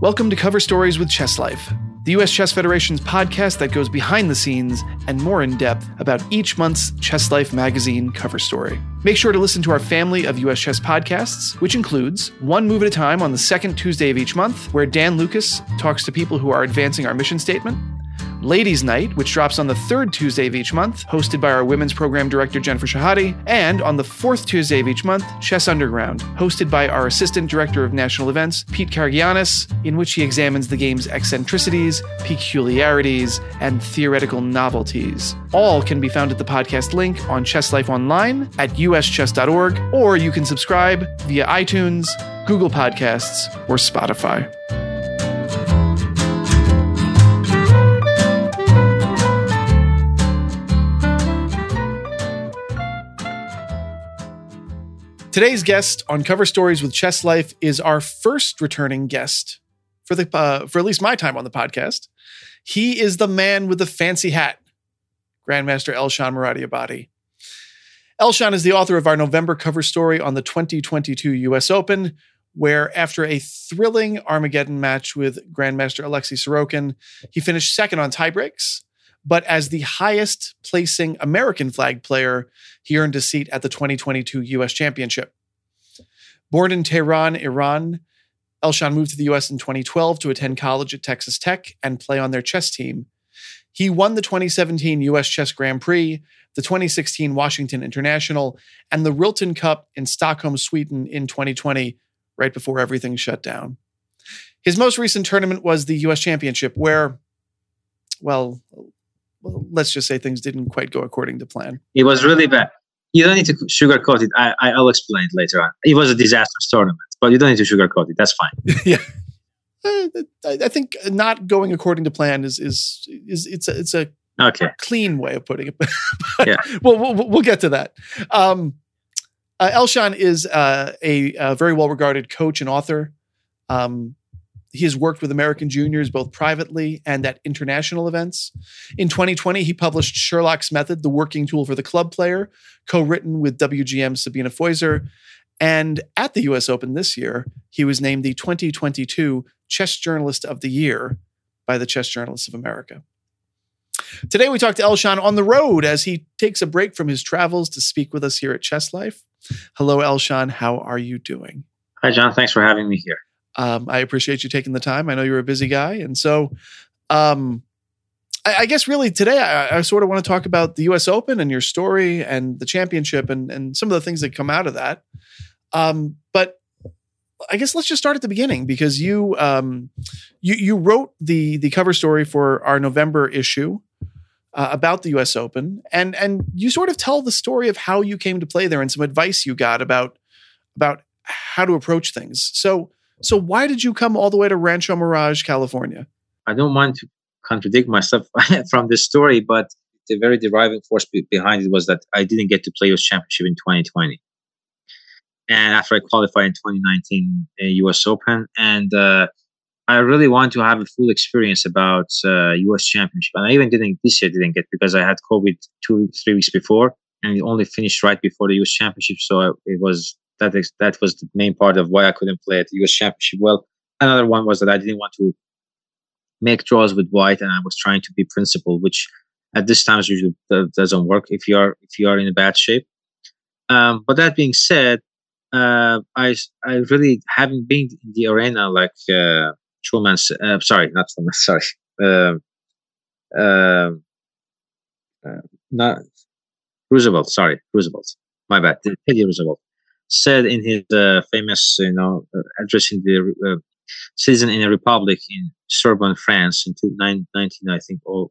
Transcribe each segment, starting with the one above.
Welcome to Cover Stories with Chess Life, the U.S. Chess Federation's podcast that goes behind the scenes and more in depth about each month's Chess Life magazine cover story. Make sure to listen to our family of U.S. Chess podcasts, which includes One Move at a Time on the second Tuesday of each month, where Dan Lucas talks to people who are advancing our mission statement. Ladies Night, which drops on the third Tuesday of each month, hosted by our women's program director Jennifer Shahade, and on the fourth Tuesday of each month, Chess Underground, hosted by our assistant director of national events, Pete Karagianis, in which he examines the game's eccentricities, peculiarities, and theoretical novelties. All can be found at the podcast link on Chess Life Online at uschess.org, or you can subscribe via iTunes, Google Podcasts, or Spotify. Today's guest on Cover Stories with Chess Life is our first returning guest for the uh, for at least my time on the podcast. He is the man with the fancy hat, Grandmaster Elshan Moradiabadi. Elshan is the author of our November cover story on the 2022 US Open, where after a thrilling Armageddon match with Grandmaster Alexei Sorokin, he finished second on tiebreaks but as the highest placing American flag player, he earned a seat at the 2022 US Championship. Born in Tehran, Iran, Elshan moved to the US in 2012 to attend college at Texas Tech and play on their chess team. He won the 2017 US Chess Grand Prix, the 2016 Washington International, and the Rilton Cup in Stockholm, Sweden in 2020, right before everything shut down. His most recent tournament was the US Championship, where, well, well, let's just say things didn't quite go according to plan. It was really bad. You don't need to sugarcoat it. I, I, will explain it later on. It was a disastrous tournament, but you don't need to sugarcoat it. That's fine. yeah. Uh, I think not going according to plan is is is it's a it's a okay clean way of putting it. but yeah. Well, we'll we'll get to that. Um, uh, Elshan is uh, a, a, very well regarded coach and author. Um, he has worked with American juniors both privately and at international events. In 2020, he published Sherlock's Method, the working tool for the club player, co written with WGM Sabina Foisor. And at the US Open this year, he was named the 2022 Chess Journalist of the Year by the Chess Journalists of America. Today, we talk to Elshan on the road as he takes a break from his travels to speak with us here at Chess Life. Hello, Elshan. How are you doing? Hi, John. Thanks for having me here. Um, I appreciate you taking the time. I know you're a busy guy, and so um, I, I, guess really today I, I sort of want to talk about the U.S. Open and your story and the championship and and some of the things that come out of that. Um, but I guess let's just start at the beginning because you um, you you wrote the the cover story for our November issue. Uh, about the U.S. Open, and and you sort of tell the story of how you came to play there and some advice you got about about how to approach things. So so why did you come all the way to Rancho Mirage, California? I don't want to contradict myself from this story, but the very driving force behind it was that I didn't get to play US Championship in 2020. And after I qualified in 2019 US uh, Open, and uh, I really want to have a full experience about uh, US Championship. And I even didn't this year didn't get because I had COVID two three weeks before, and it only finished right before the US Championship. So it was that is, that was the main part of why I couldn't play at the US Championship. Well, another one was that I didn't want to make draws with white, and I was trying to be principled, which at this time usually doesn't work if you are if you are in a bad shape. Um, but that being said, uh, I I really haven't been in the arena like uh, Truman. Uh, sorry, not Truman. Sorry. Uh, uh, uh, not Roosevelt. Sorry, Roosevelt. My bad. Teddy Roosevelt said in his uh, famous, you know, uh, address in the uh, citizen in a republic in Sorbonne, France, in 19, I think. Oh,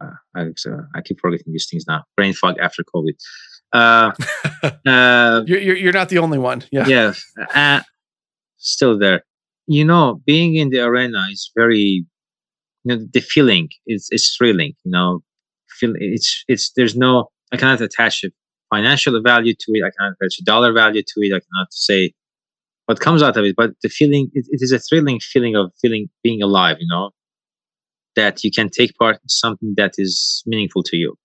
uh, I, uh, I keep forgetting these things now. Brain fog after COVID. Uh, you're, you're, you're not the only one. Yeah. Yeah. still there. You know, being in the arena is very, you know, the feeling is is thrilling. You know, feel it's it's there's no I cannot attach it financial value to it. I cannot attach a dollar value to it. I cannot say what comes out of it. But the feeling, it, it is a thrilling feeling of feeling being alive. You know, that you can take part in something that is meaningful to you.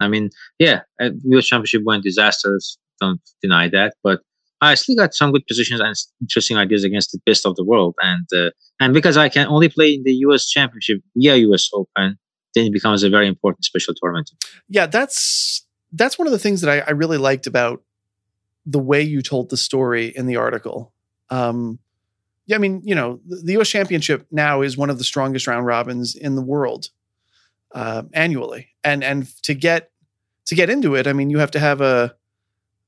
I mean, yeah, U.S. Championship went disastrous. Don't deny that. But I still got some good positions and interesting ideas against the best of the world. And uh, and because I can only play in the U.S. Championship via U.S. Open, then it becomes a very important special tournament. Yeah, that's that's one of the things that I, I really liked about the way you told the story in the article. Um, yeah, I mean, you know, the, the, U.S. Championship now is one of the strongest round robins in the world uh, annually, and and to get to get into it, I mean, you have to have a,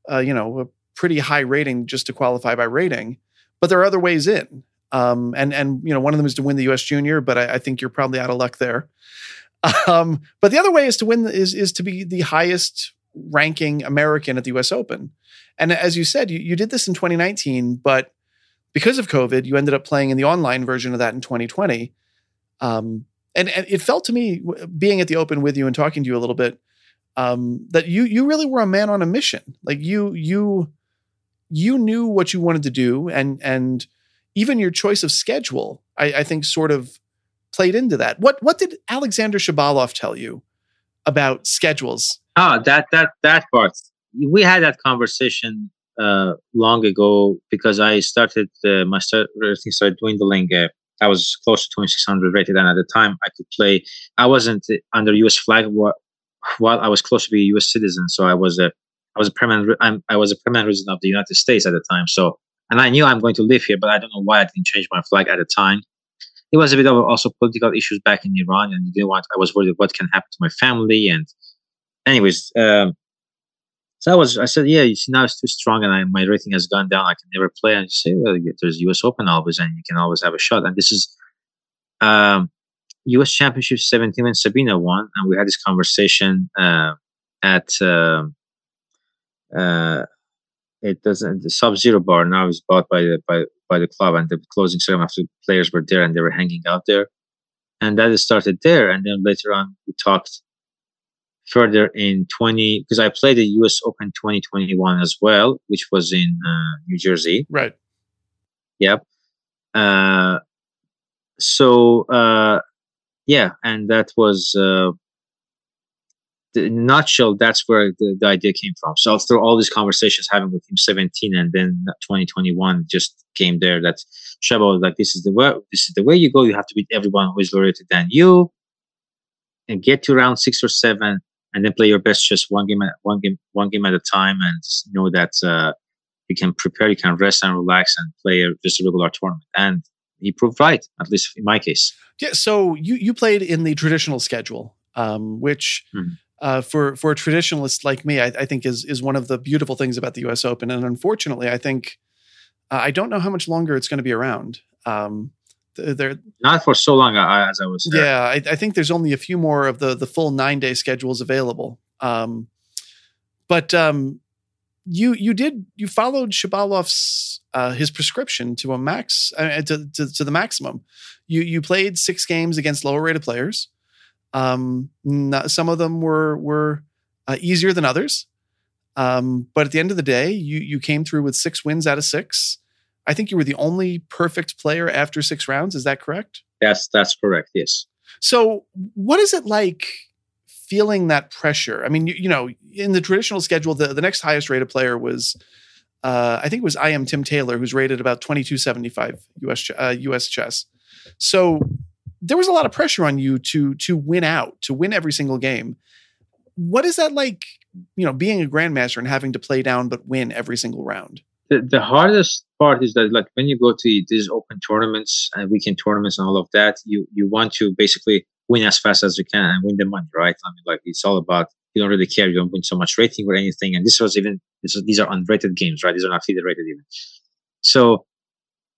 a, you know a pretty high rating just to qualify by rating, but there are other ways in. Um, and and you know one of them is to win the U.S. Junior, but I, I think you're probably out of luck there. Um, but the other way is to win is is to be the highest ranking American at the U.S. Open. And as you said, you, you did this in 2019, but because of COVID, you ended up playing in the online version of that in 2020. Um, and, and, it felt to me, being at the Open with you and talking to you a little bit, um, that you you really were a man on a mission. Like you you you knew what you wanted to do, and and even your choice of schedule, I, I think, sort of played into that. What what did Alexander Shabalov tell you about schedules? Ah, that that that part. We had that conversation uh, long ago because I started uh, my start, started dwindling. Uh, I was close to 2600 rated, and at the time I could play. I wasn't under U.S. flag while I was close to be a U.S. citizen, so I was a I was a permanent I'm, I was a permanent resident of the United States at the time. So, and I knew I'm going to live here, but I don't know why I didn't change my flag at the time. It was a bit of also political issues back in Iran, and didn't want. I was worried what can happen to my family, and anyways, um, so I was, I said, yeah, you see, now it's too strong and I, my rating has gone down. I can never play. And you say, well, there's US Open always, and you can always have a shot. And this is um, US Championship 17 when Sabina won. And we had this conversation uh, at, uh, uh, it doesn't, the Sub Zero bar now is bought by the, by, by the club. And the closing ceremony after the players were there and they were hanging out there. And that started there. And then later on, we talked further in 20 because I played the US Open 2021 as well, which was in uh, New Jersey. Right. Yep. Uh, so uh, yeah, and that was uh, the nutshell. That's where the, the idea came from. So after all these conversations having with him 17 and then 2021 just came there that Shaba was like, this is the way, this is the way you go. You have to beat everyone who is lower than you and get to round six or seven and then play your best just one game at one game one game at a time and know that uh, you can prepare you can rest and relax and play a, just a regular tournament. And he proved right at least in my case. Yeah so you you played in the traditional schedule um, which mm-hmm. uh, for for a traditionalist like me I, I, think is is one of the beautiful things about the us open. And unfortunately i think uh, i don't know how much longer it's going to be around. Um, they're not for so long as I was. There. Yeah, I, I, think there's only a few more of the the full nine day schedules available. Um, but um, you you did you followed Shabalov's uh, his prescription to a max uh, to, to, to the maximum. You you played six games against lower rated players. Um, not, some of them were were uh, easier than others. Um, but at the end of the day, you you came through with six wins out of six. I think you were the only perfect player after six rounds. Is that correct? Yes, that's correct. Yes. So, what is it like feeling that pressure? I mean, you, you know, in the traditional schedule, the, the next highest rated player was, uh, I think it was IM Tim Taylor, who's rated about 2275 US, uh, US chess. So, there was a lot of pressure on you to to win out, to win every single game. What is that like, you know, being a grandmaster and having to play down but win every single round? the, the hardest part is that like when you go to these open tournaments and weekend tournaments and all of that, you you want to basically win as fast as you can and win the money, right? I mean, like it's all about you don't really care. You don't win so much rating or anything. And this was even this, these are unrated games, right? These are not affiliate rated even. So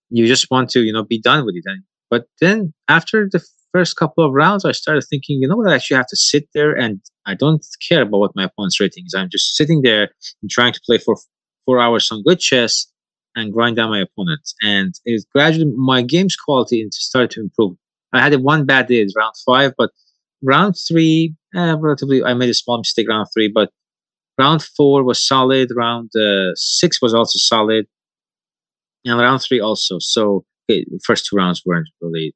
you just want to you know be done with it. And but then after the first couple of rounds, I started thinking, you know what? I actually have to sit there and I don't care about what my opponent's rating is. I'm just sitting there and trying to play for four hours on good chess and grind down my opponents. And it gradually my game's quality started to improve. I had one bad day in round five, but round three, eh, relatively, I made a small mistake round three, but round four was solid. Round uh, six was also solid, and round three also. So okay, first two rounds weren't really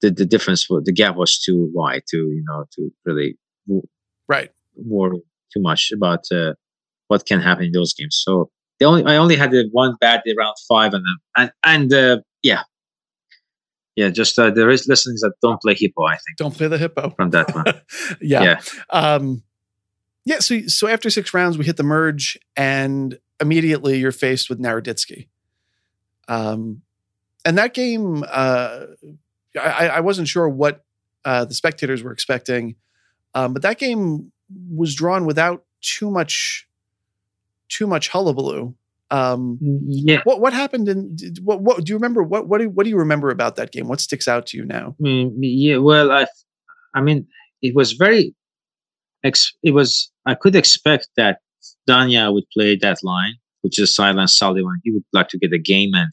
the the difference. The gap was too wide to you know to really right worry too much about uh, what can happen in those games. So the only I only had the one bad day round five and and and uh, yeah, yeah. Just uh, there is lessons that don't play hippo. I think don't play the hippo from that one. yeah. yeah. Um, yeah. So so after six rounds, we hit the merge, and immediately you're faced with Naroditsky. Um, and that game, uh, I, I wasn't sure what uh, the spectators were expecting, um, but that game was drawn without too much too much hullabaloo. Um, yeah. What what happened in what what do you remember? What what do what do you remember about that game? What sticks out to you now? Mm, yeah. Well, I I mean, it was very. Ex, it was. I could expect that Danya would play that line, which is silent Sullivan. He would like to get a game, and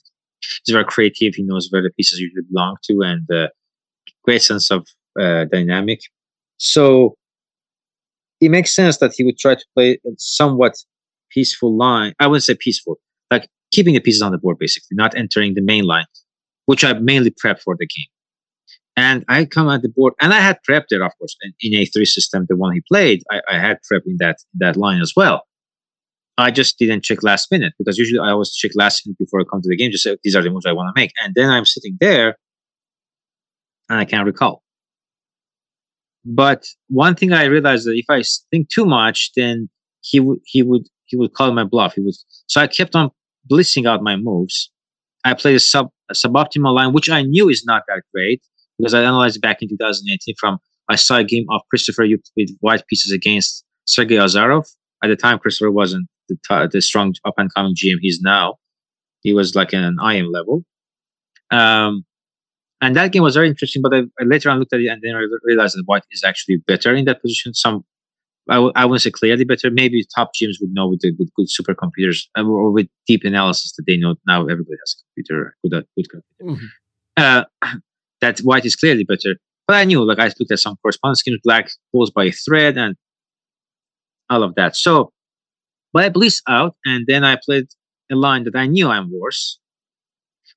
he's very creative. He knows where the pieces usually belong to, and uh, great sense of uh, dynamic. So it makes sense that he would try to play somewhat peaceful line. I wouldn't say peaceful, like keeping the pieces on the board, basically, not entering the main line, which I mainly prep for the game. And I come at the board, and I had prepped it, of course, in, in A3 system, the one he played. I, I had prepped in that that line as well. I just didn't check last minute because usually I always check last minute before I come to the game. Just say these are the moves I want to make, and then I'm sitting there, and I can't recall. But one thing I realized that if I think too much, then he would he would he would call my bluff. He would so I kept on blitzing out my moves. I played a sub a suboptimal line, which I knew is not that great because I analyzed back in 2018 from I saw a game of Christopher Euclid with white pieces against Sergey Azarov. At the time, Christopher wasn't the, t- the strong up and coming GM he's now. He was like an IM level. Um, and that game was very interesting. But I, I later on looked at it and then I realized that White is actually better in that position. Some I w- I wouldn't say clearly better. Maybe top GMs would know with, the, with good supercomputers uh, or with deep analysis that they know now everybody has a computer, good, uh, good computer. Mm-hmm. Uh, that white is clearly better. But I knew, like, I looked at some correspondence schemes, black pulls by a thread and all of that. So, but I blitzed out and then I played a line that I knew I'm worse.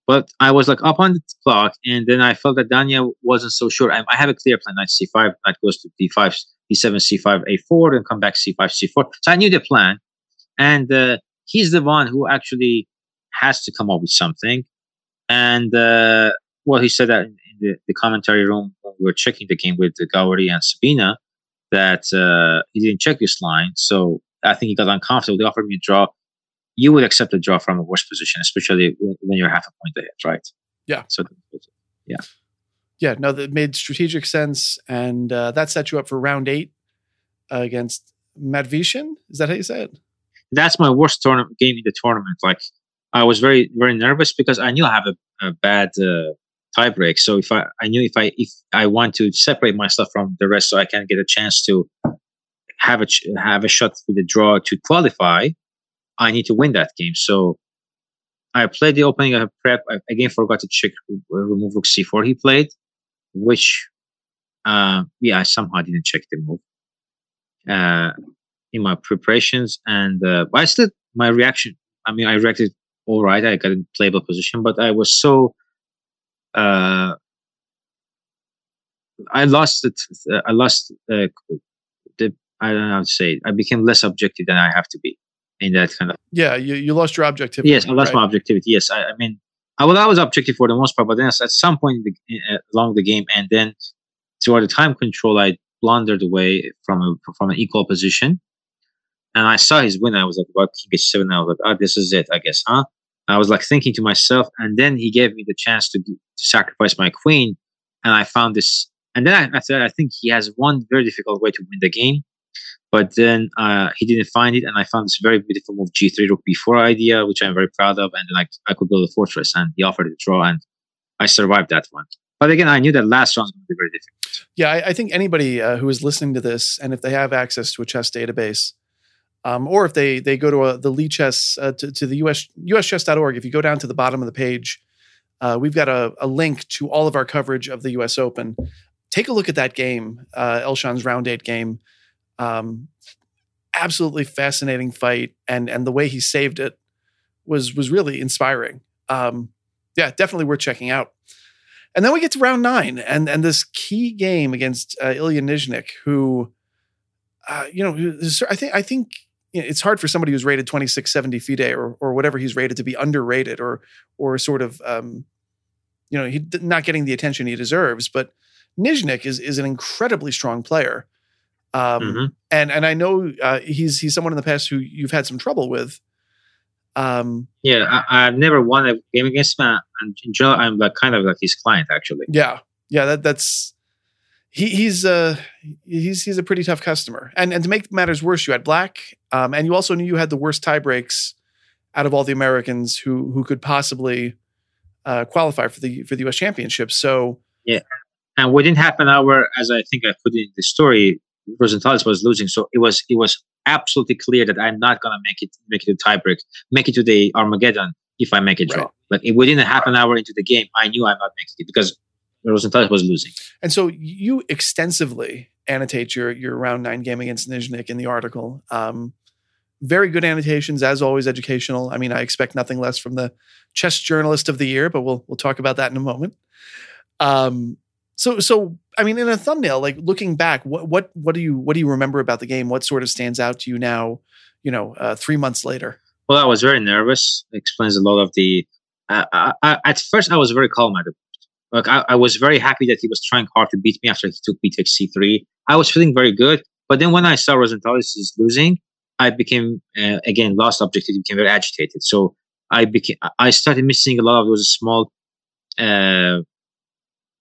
But I was like up on the clock, and then I felt that Danya wasn't so sure. I, I have a clear plan: knight c5, knight goes to d5, d7, c5, a4, and come back c5, c4. So I knew the plan, and uh, he's the one who actually has to come up with something. And uh, well, he said that in the, the commentary room when we were checking the game with Gauri and Sabina that uh, he didn't check this line. So I think he got uncomfortable. They offered me a draw you would accept a draw from a worse position, especially when you're half a point ahead, right? Yeah. So, yeah. Yeah, no, that made strategic sense. And uh, that set you up for round eight uh, against Matvishin. Is that how you say it? That's my worst tournament game in the tournament. Like, I was very, very nervous because I knew I have a, a bad uh, tie break. So if I, I knew if I, if I want to separate myself from the rest so I can get a chance to have a, have a shot with the draw to qualify, I need to win that game. So I played the opening I prep. I again forgot to check uh, remove rook c4 he played, which uh, yeah, I somehow didn't check the move uh, in my preparations. And uh, I still my reaction. I mean, I reacted all right. I got in playable position, but I was so uh, I lost it. Uh, I lost uh, the. I don't know how to say. It. I became less objective than I have to be in that kind of yeah you, you lost your objectivity yes i lost right? my objectivity yes I, I, mean well i was objective for the most part but then at some point the, uh, along the game and then toward the time control i blundered away from a from an equal position. And i saw his win i was like about king h7 i was like oh this is it i guess huh? I was like thinking to myself and then he gave me the chance to, to sacrifice my queen and i found this and then I, I thought i think he has one very difficult way to win the game but then uh, he didn't find it, and I found this very beautiful move G3 Rook B4 idea, which I'm very proud of. And like I, could build a fortress, and he offered a draw, and I survived that one. But again, I knew that last round was going to be very difficult. Yeah, I, I think anybody uh, who is listening to this, and if they have access to a chess database, um, or if they they go to a, the Lichess uh, to, to the US uschess.org, if you go down to the bottom of the page, uh, we've got a, a, link to all of our coverage of the U.S. Open. Take a look at that game, uh, Elshan's round eight game. Um, absolutely fascinating fight, and and the way he saved it was was really inspiring. Um, yeah, definitely worth checking out. And then we get to round nine, and and this key game against uh, Ilya Nyzhnyk, who, uh, you know, I think I think it's hard for somebody who's rated 2670 FIDE or or whatever he's rated to be underrated or or sort of um, you know he not getting the attention he deserves. But Nyzhnyk is is an incredibly strong player, um, mm-hmm. and and I know uh, he's he's someone in the past who you've had some trouble with. Um, yeah, I, have never won a game against him, and in general, I'm like kind of like his client actually. Yeah, yeah, that that's he, he's uh he's he's a pretty tough customer. And and to make matters worse, you had Black, um, and you also knew you had the worst tie breaks out of all the Americans who who could possibly uh, qualify for the for the U.S. Championship. So yeah, and within half an hour, as I think I put in the story, Rosenthaler was losing. So it was it was absolutely clear that I'm not gonna make it make it a tiebreak, make it to the Armageddon if I make a draw. Right. Like within a half an hour into the game, I knew I'm not making it because Rosenthal was losing. And so you extensively annotate your your round nine game against Nyzhnyk in the article. Um, very good annotations, as always, educational. I mean, I expect nothing less from the chess journalist of the year, but we'll we'll talk about that in a moment. Um, so so I mean, in a thumbnail, like looking back, what what what do you what do you remember about the game? What sort of stands out to you now? You know, uh, three months later. Well, I was very nervous. It explains a lot of the. Uh, I, I, at first, I was very calm at the like I, I, was very happy that he was trying hard to beat me after he took me to c3. I was feeling very good. But then when I saw Rosenthaler is losing, I became uh, again lost objective, became very agitated. So I became I started missing a lot of those small uh,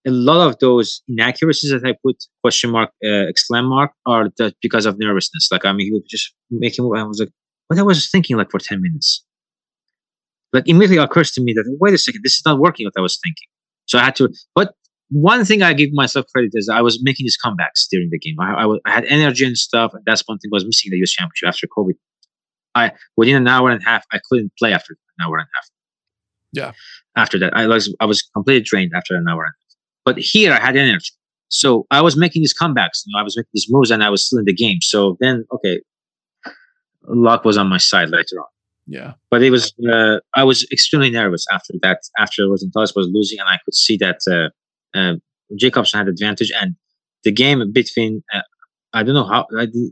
a lot of those inaccuracies that I put question mark uh, exclamation mark are that because of nervousness. Like I mean, he would just make him. I was like, what I was thinking like for ten minutes. Like immediately occurs to me that wait a second, this is not working. What I was thinking. So I had to, but one thing I give myself credit is I was making these comebacks during the game. I, I, I had energy and stuff. And that's one thing I was missing the US championship after COVID. I, within an hour and a half, I couldn't play after an hour and a half. Yeah. After that, I was, I was completely drained after an hour and a half. But here I had energy. So I was making these comebacks. You know, I was making these moves and I was still in the game. So then, okay, luck was on my side later on. Yeah. But it was, uh, I was extremely nervous after that, after Rosenthaler was losing, and I could see that uh, uh, Jacobson had advantage. And the game between, uh, I don't know how, I did,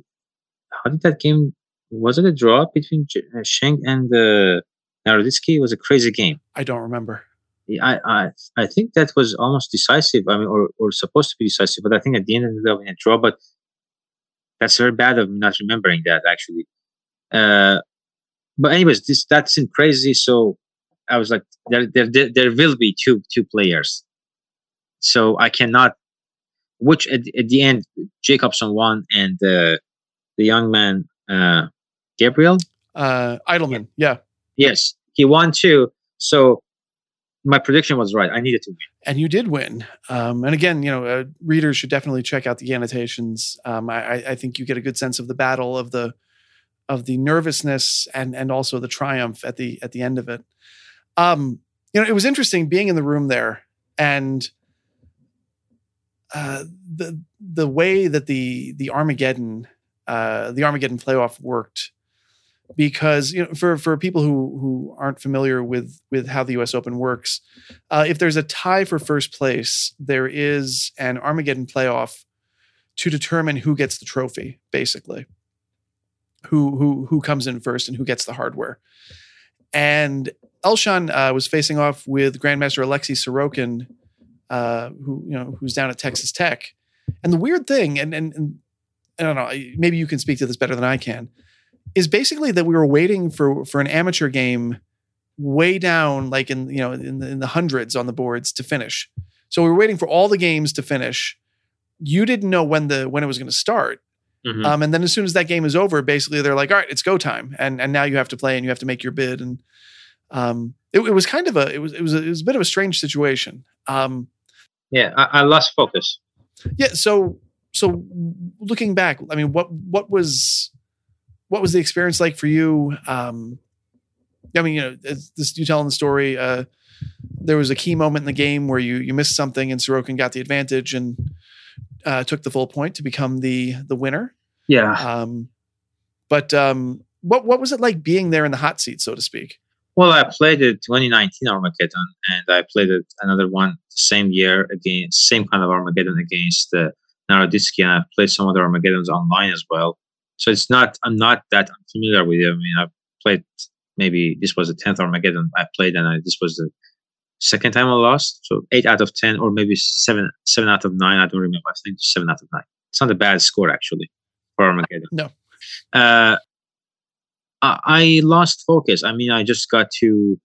how did that game, was it a draw between uh, Schenk and uh, Naroditsky? It was a crazy game. I don't remember. I, I I think that was almost decisive. I mean, or, or supposed to be decisive, but I think at the end ended up in a draw. But that's very bad of me not remembering that actually. Uh, but anyways, this that seemed crazy. So I was like, there, there, there, there will be two two players. So I cannot. Which at, at the end, Jacobson won, and uh, the young man uh, Gabriel uh, Edelman, yeah, yes, he won too. So my prediction was right. I needed to win, and you did win. Um, and again, you know, uh, readers should definitely check out the annotations. Um, I, I, think you get a good sense of the battle of the of the nervousness and and also the triumph at the at the end of it. Um, you know, it was interesting being in the room there and uh, the the way that the the Armageddon uh, the Armageddon playoff worked because you know for for people who who aren't familiar with with how the US Open works uh, if there's a tie for first place there is an Armageddon playoff to determine who gets the trophy basically who who who comes in first and who gets the hardware. And Elshan uh, was facing off with Grandmaster Alexei Sorokin, uh, who you know who's down at Texas Tech. And the weird thing, and, and and I don't know, maybe you can speak to this better than I can, is basically that we were waiting for for an amateur game way down, like in you know in the, in the hundreds on the boards to finish. So we were waiting for all the games to finish. You didn't know when the when it was going to start, Mm-hmm. Um, and then as soon as that game is over, basically they're like, all right, it's go time. And, and now you have to play and you have to make your bid. And, um, it, it was kind of a, it was, it was a, it was a bit of a strange situation. Um, yeah, I, I lost focus. Yeah. So, so looking back, I mean, what, what was, what was the experience like for you? Um, I mean, you know, this, you telling the story, uh, there was a key moment in the game where you, you missed something and Sorokin got the advantage and, uh, took the full point to become the the winner. Yeah. Um, but um, what what was it like being there in the hot seat, so to speak? Well, I played the 2019 Armageddon, and I played it another one the same year against same kind of Armageddon against uh, Naroditsky, and I played some other Armageddons online as well. So it's not. I'm not that unfamiliar with it. I mean, I've played. Maybe this was the tenth Armageddon I played, and I, this was the second time I lost. So eight out of ten, or maybe seven seven out of nine. I don't remember. I think seven out of nine. It's not a bad score actually for Armageddon. No. Uh, I, I lost focus. I mean, I just got too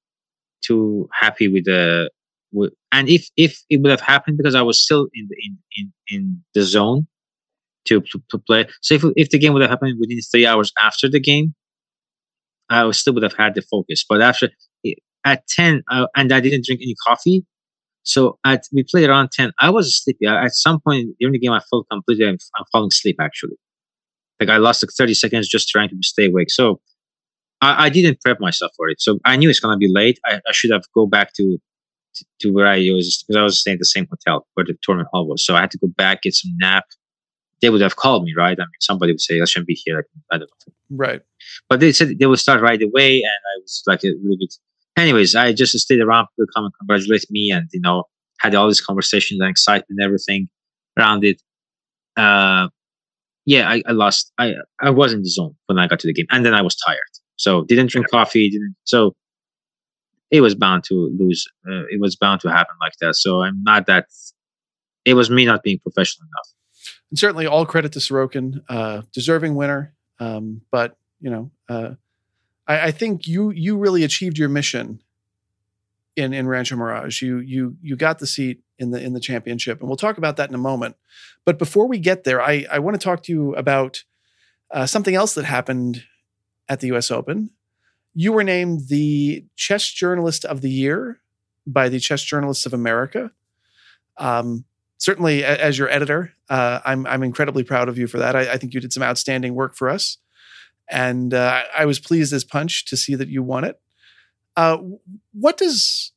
too happy with the with, and if if it would have happened because I was still in the in in, in the zone to, to, to play. So if if the game would have happened within three hours after the game, I still would have had the focus. But after at ten, uh, and I didn't drink any coffee. So at we played around ten. I was sleepy. At some point during the game, I felt completely I'm, I'm falling asleep. Actually, like I lost like thirty seconds just trying to stay awake. So I, I didn't prep myself for it. So I knew it's gonna be late. I, I should have go back to, to, to where I was because I was staying at the same hotel where the tournament hall was. So I had to go back get some nap. They would have called me, right? I mean, somebody would say I shouldn't be here. I don't know. Right. But they said they would start right away, and I was like a little bit. Anyways, I just stayed around to come and congratulate me, and you know, had all these conversations and excitement, and everything around it. Uh, yeah, I, I lost. I I was in the zone when I got to the game, and then I was tired. So didn't drink coffee. Didn't so it was bound to lose. Uh, it was bound to happen like that. So I'm not that. It was me not being professional enough. And certainly, all credit to Sorokin, uh, deserving winner. Um, but you know, uh, I, I, think you you really achieved your mission in in Rancho Mirage. You you you got the seat in the in the championship, and we'll talk about that in a moment. But before we get there, I I want to talk to you about uh, something else that happened at the U.S. Open. You were named the Chess Journalist of the Year by the Chess Journalists of America. Um, certainly, as your editor, uh, I'm I'm incredibly proud of you for that. I, I, think you did some outstanding work for us, and uh, I was pleased as punch to see that you won it. Uh, what does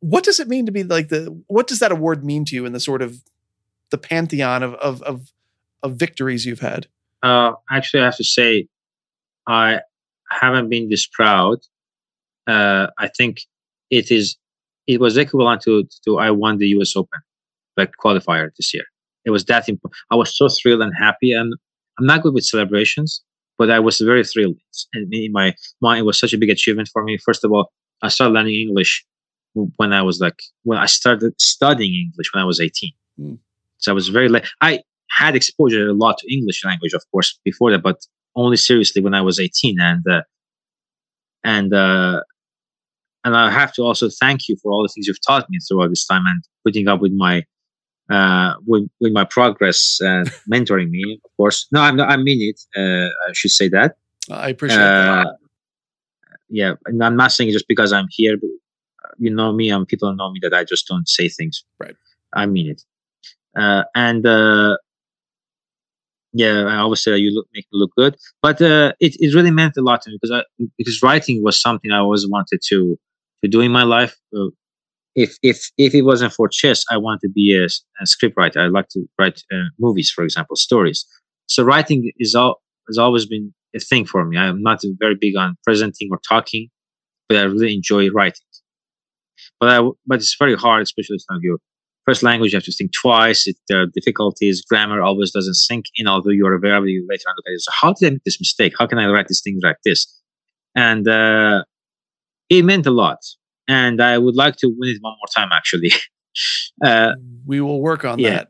what does it mean to be like the what does that award mean to you in the sort of the pantheon of of of, of victories you've had? Uh, actually, I have to say, I haven't been this proud. Uh, I think it is it was equivalent to to I won the U.S. Open, like qualifier this year. It was that important. I was so thrilled and happy, and I'm not good with celebrations, but I was very thrilled. And in my mind, it was such a big achievement for me. First of all, I started learning English when I was like when I started studying English when I was 18. Mm. So I was very late. I had exposure a lot to English language, of course, before that, but only seriously when I was 18. And uh, and uh, and I have to also thank you for all the things you've taught me throughout this time and putting up with my uh, with with my progress and mentoring me. Of course, no, I'm not, I mean it. Uh, I should say that. I appreciate that. Uh, yeah, and I'm not saying it just because I'm here. But you know me, and people know me that I just don't say things. Right. I mean it. Uh, and uh, yeah, I always say you look make me look good. But uh, it it really meant a lot to me because I, because writing was something I always wanted to to do in my life. Uh, if if if it wasn't for chess, I want to be a, a script writer. I like to write uh, movies, for example, stories. So writing is all has always been a thing for me. I'm not very big on presenting or talking, but I really enjoy writing. But I but it's very hard, especially if you first language, you have to think twice. It, there are difficulties. Grammar always doesn't sink in, although you are aware of it. Later on. So how did I make this mistake? How can I write these things like this? And uh, it meant a lot. And I would like to win it one more time, actually. uh, we will work on yeah.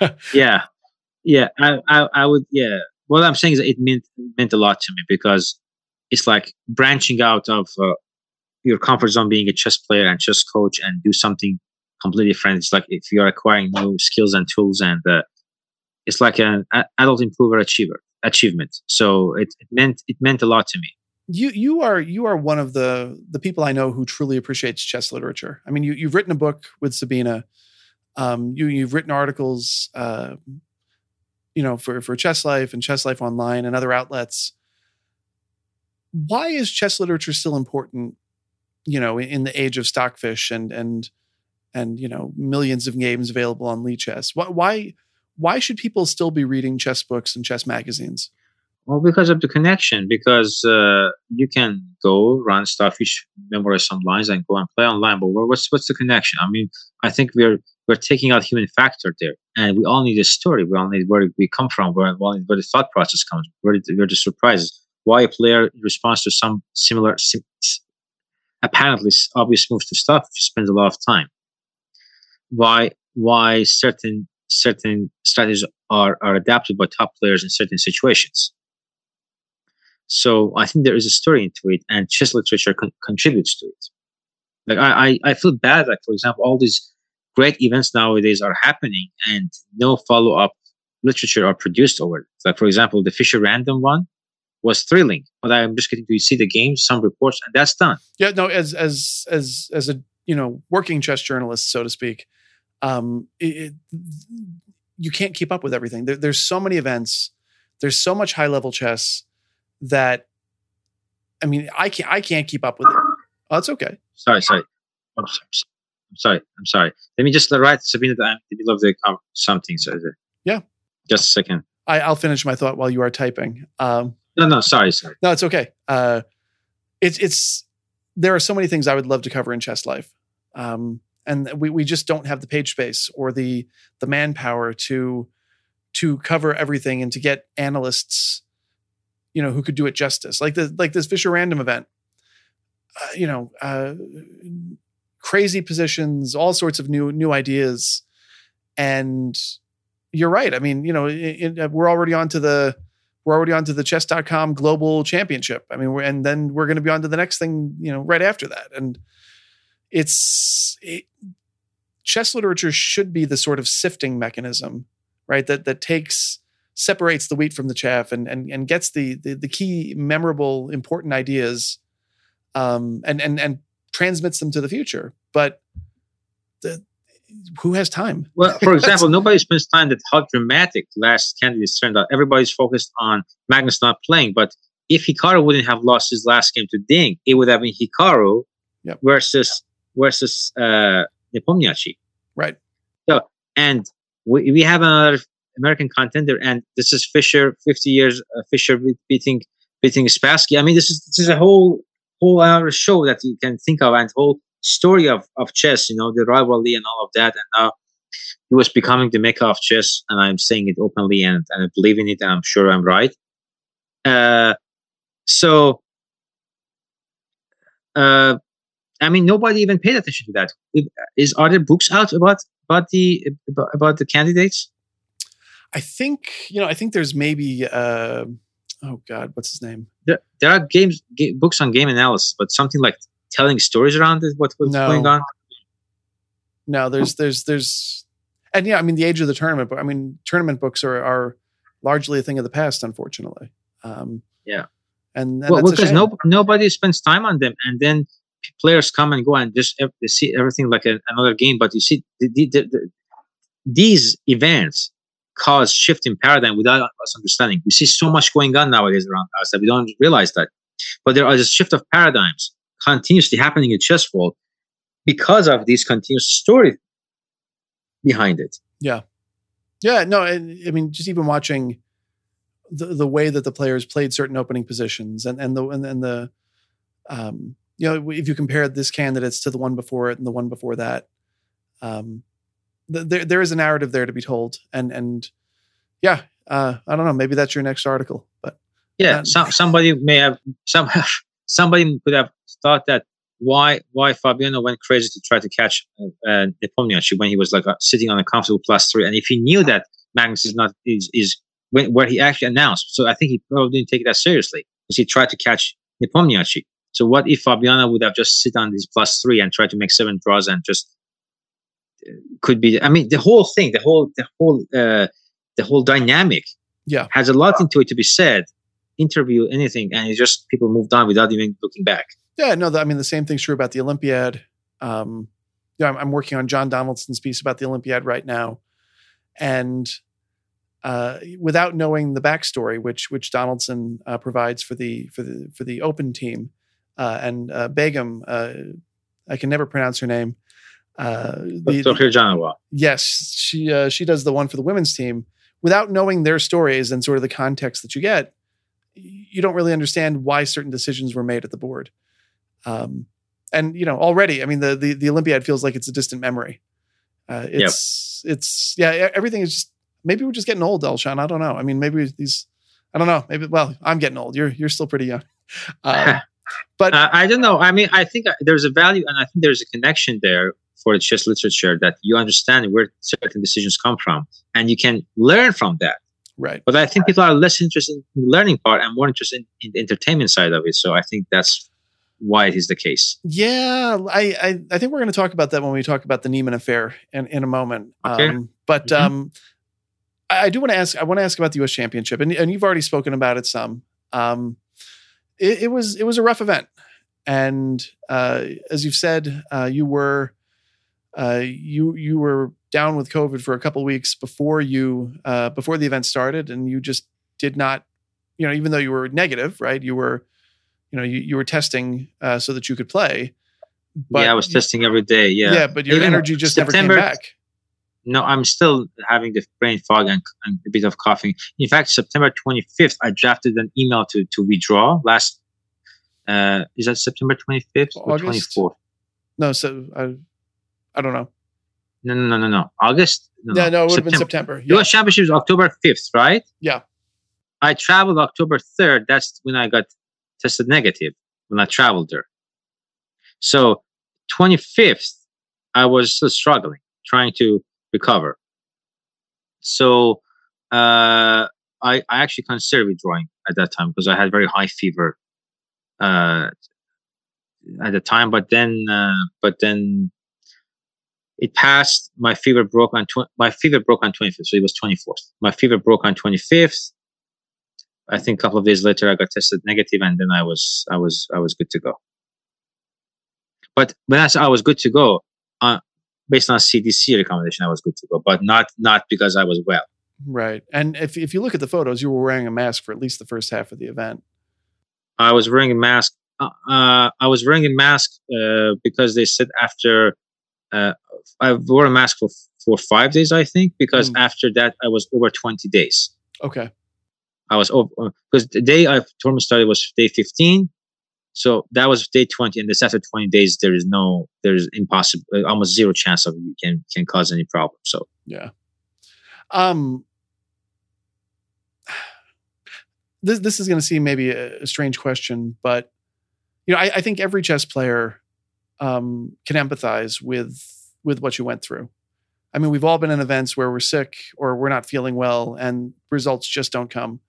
that. yeah. Yeah. I, I, I, would, yeah. What I'm saying is it meant, meant a lot to me because it's like branching out of uh, your comfort zone being a chess player and chess coach and do something completely different. It's like if you're acquiring new skills and tools, and uh, it's like an adult improver achiever achievement. So it, it meant it meant a lot to me. You you are you are one of the the people I know who truly appreciates chess literature. I mean, you you've written a book with Sabina. Um, you you've written articles, uh, you know, for for Chess Life and Chess Life Online and other outlets. Why is chess literature still important? You know, in the age of stockfish and and and you know millions of games available on Lichess. Why why why should people still be reading chess books and chess magazines? Well, because of the connection. Because uh, you can go run Stockfish, memorize some lines, and go and play online. But what's what's the connection? I mean, I think we're we're taking out human factor there, and we all need a story. We all need where we come from, where, where the thought process comes, where the, where the surprises, why a player responds to some similar, apparently obvious moves to stuff spends a lot of time. Why why certain certain strategies are are adapted by top players in certain situations. So I think there is a story into it, and chess literature con- contributes to it. Like I, I, I feel bad. Like for example, all these great events nowadays are happening, and no follow up literature are produced over it. Like for example, the Fischer Random one was thrilling, but I'm just getting to see the games, some reports, and that's done. Yeah, no, as as as as a you know working chess journalist, so to speak, um, it, you can't keep up with everything. There, there's so many events, there's so much high level chess that, I mean, I can't I can't keep up with it. Oh, it's okay. Sorry, sorry. I'm sorry. I'm sorry. I'm sorry. Let me just write Sabina that in the middle of the um, something. So yeah, just a second. I, I'll finish my thought while you are typing. Um, no, no, sorry, sorry. No, it's okay. Uh, it's it's there are so many things I would love to cover in chess life, um, and we we just don't have the page space or the the manpower to to cover everything and to get analysts, you know, who could do it justice. Like the like this Fischer Random event, uh, you know, uh, crazy positions, all sorts of new new ideas, and you're right. I mean, you know, it, it, we're already on to the we're already on to the chess.com global championship. I mean, and then we're going to be on to the next thing, you know, right after that. And it's it, chess literature should be the sort of sifting mechanism, right? That, that takes, separates the wheat from the chaff and, and, and gets the, the, the key memorable, important ideas, um, and, and, and transmits them to the future. But the, who has time? Well, for example, nobody spends time that how dramatic last candidates turned out. Everybody's focused on Magnus not playing, but if Hikaru wouldn't have lost his last game to Ding, it would have been Hikaru yep. versus versus uh, Nepomniachtchi. Right. So, and we, we have another American contender, and this is Fischer, 50 years uh, Fischer beating beating Spassky. I mean, this is this is a whole whole other show that you can think of, and whole story of, of chess, you know, the rivalry and all of that. And now he was becoming the mecca of chess, and I'm saying it openly and, and I believe in it, and I'm sure I'm right. Uh, so, uh, I mean, nobody even paid attention to that. Is are there books out about about the about the candidates? I think you know. I think there's maybe. Uh, oh God, what's his name? There, there are games books on game analysis, but something like telling stories around it? What, what's no. going on? No, there's there's there's and yeah, I mean the age of the tournament, but I mean tournament books are are largely a thing of the past, unfortunately. Um, yeah, and, and well, because no, nobody spends time on them, and then players come and go and just they see everything like a, another game. But you see, the, the, the, these events cause shift in paradigm without us understanding. We see so much going on nowadays around us that we don't realize that. But there are a shift of paradigms continuously happening in chess world because of these continuous story behind it. Yeah. Yeah. No, I, I mean, just even watching the, the way that the players played certain opening positions and, and the, and, and the, um, you know, if you compare this candidates to the one before it and the one before that, um, th- there, there is a narrative there to be told. And, and yeah, uh, I don't know, maybe that's your next article, but yeah, some, somebody may have some, somebody could have thought that why why Fabiano went crazy to try to catch uh, uh, Nepomniachtchi when he was like uh, sitting on a comfortable plus three, and if he knew that Magnus is not is is when, where he actually announced, so I think he probably didn't take it that seriously because he tried to catch Nepomniachtchi. So what if Fabiano would have just sit on his plus three and try to make seven draws and just could be? I mean, the whole thing, the whole the whole uh, the whole dynamic, yeah, has a lot into it to be said. Interview anything, and it's just people moved on without even looking back. Yeah, no, I mean the same thing's true about the Olympiad. Um, yeah, I'm, I'm, working on John Donaldson's piece about the Olympiad right now, and uh, without knowing the backstory, which which Donaldson uh, provides for the for the for the Open team, uh, and uh, Begum, uh, I can never pronounce her name. Uh, the, Janawa. Yes, she uh, she does the one for the women's team. Without knowing their stories and sort of the context that you get, you don't really understand why certain decisions were made at the board. Um, and you know, already, I mean, the, the the Olympiad feels like it's a distant memory. Uh, it's yep. it's yeah, everything is just maybe we're just getting old, Elshan. I don't know. I mean, maybe these. I don't know. Maybe well, I'm getting old. You're you're still pretty young. Um, but uh, I don't know. I mean, I think uh, there's a value, and I think there's a connection there for the chess literature that you understand where certain decisions come from, and you can learn from that. Right. But I think people are less interested in the learning part and more interested in, in the entertainment side of it. So I think that's why it is the case. Yeah, I I, I think we're going to talk about that when we talk about the Niemann affair in, in a moment. Okay. Um, but mm-hmm. um, I, I do want to ask. I want to ask about the U.S. Championship, and, and you've already spoken about it some. Um, it, it was it was a rough event, and uh, as you've said, uh, you were uh, you you were down with COVID for a couple weeks before you uh, before the event started, and you just did not, you know, even though you were negative, right? You were, you know, you, you were testing uh, so that you could play. But yeah, I was testing every day. Yeah, yeah, but your even energy just September, never came back. No, I'm still having the brain fog and, and, a bit of coughing. In fact, September 25th, I drafted an email to to withdraw. Last uh, is that September 25th or 24th? No, so I, I don't know. No, no, no, no, no. August. No, yeah, no, it would have been September. Yeah. U.S. Championship is October 5th, right? Yeah. I traveled October 3rd. That's when I got tested negative when I traveled there. So 25th, I was still struggling, trying to recover. So uh, I, I actually considered withdrawing at that time because I had very high fever uh, at the time. But then, uh, but then it passed. My fever broke on tw- my fever broke on 25th, so it was 24th. My fever broke on 25th. I think a couple of days later, I got tested negative, and then I was I was I was good to go. But when I said I was good to go, uh, based on CDC recommendation, I was good to go, but not not because I was well. Right, and if if you look at the photos, you were wearing a mask for at least the first half of the event. I was wearing a mask. Uh, uh I was wearing a mask uh, because they said after uh, I wore a mask for for five days, I think, because mm. after that I was over twenty days. Okay. I was over because the day I tournament started was day fifteen, so that was day twenty, and this after twenty days there is no there is impossible uh, almost zero chance of you can can cause any problem. So yeah. Um. This this is going to seem maybe a, a strange question, but you know I, I think every chess player um, can empathize with with what you went through. I mean, we've all been in events where we're sick or we're not feeling well, and results just don't come.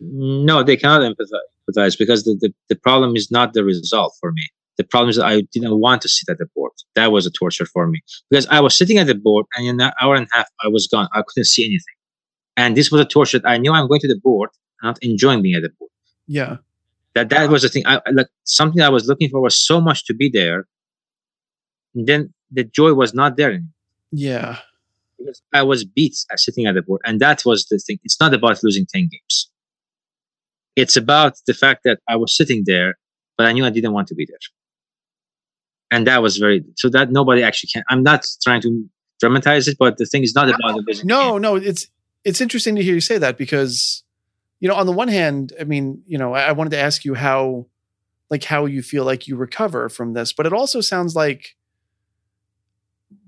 No, they cannot empathize because the, the, the problem is not the result for me. The problem is that I didn't want to sit at the board. That was a torture for me because I was sitting at the board, and in an hour and a half, I was gone. I couldn't see anything, and this was a torture. I knew I'm going to the board, not enjoying being at the board. Yeah, that that was the thing. I like something I was looking for was so much to be there, And then the joy was not there anymore. Yeah. Because I was beat sitting at the board. And that was the thing. It's not about losing 10 games. It's about the fact that I was sitting there, but I knew I didn't want to be there. And that was very, so that nobody actually can. I'm not trying to dramatize it, but the thing is not about the losing. No, game. no, it's, it's interesting to hear you say that because, you know, on the one hand, I mean, you know, I, I wanted to ask you how, like, how you feel like you recover from this, but it also sounds like,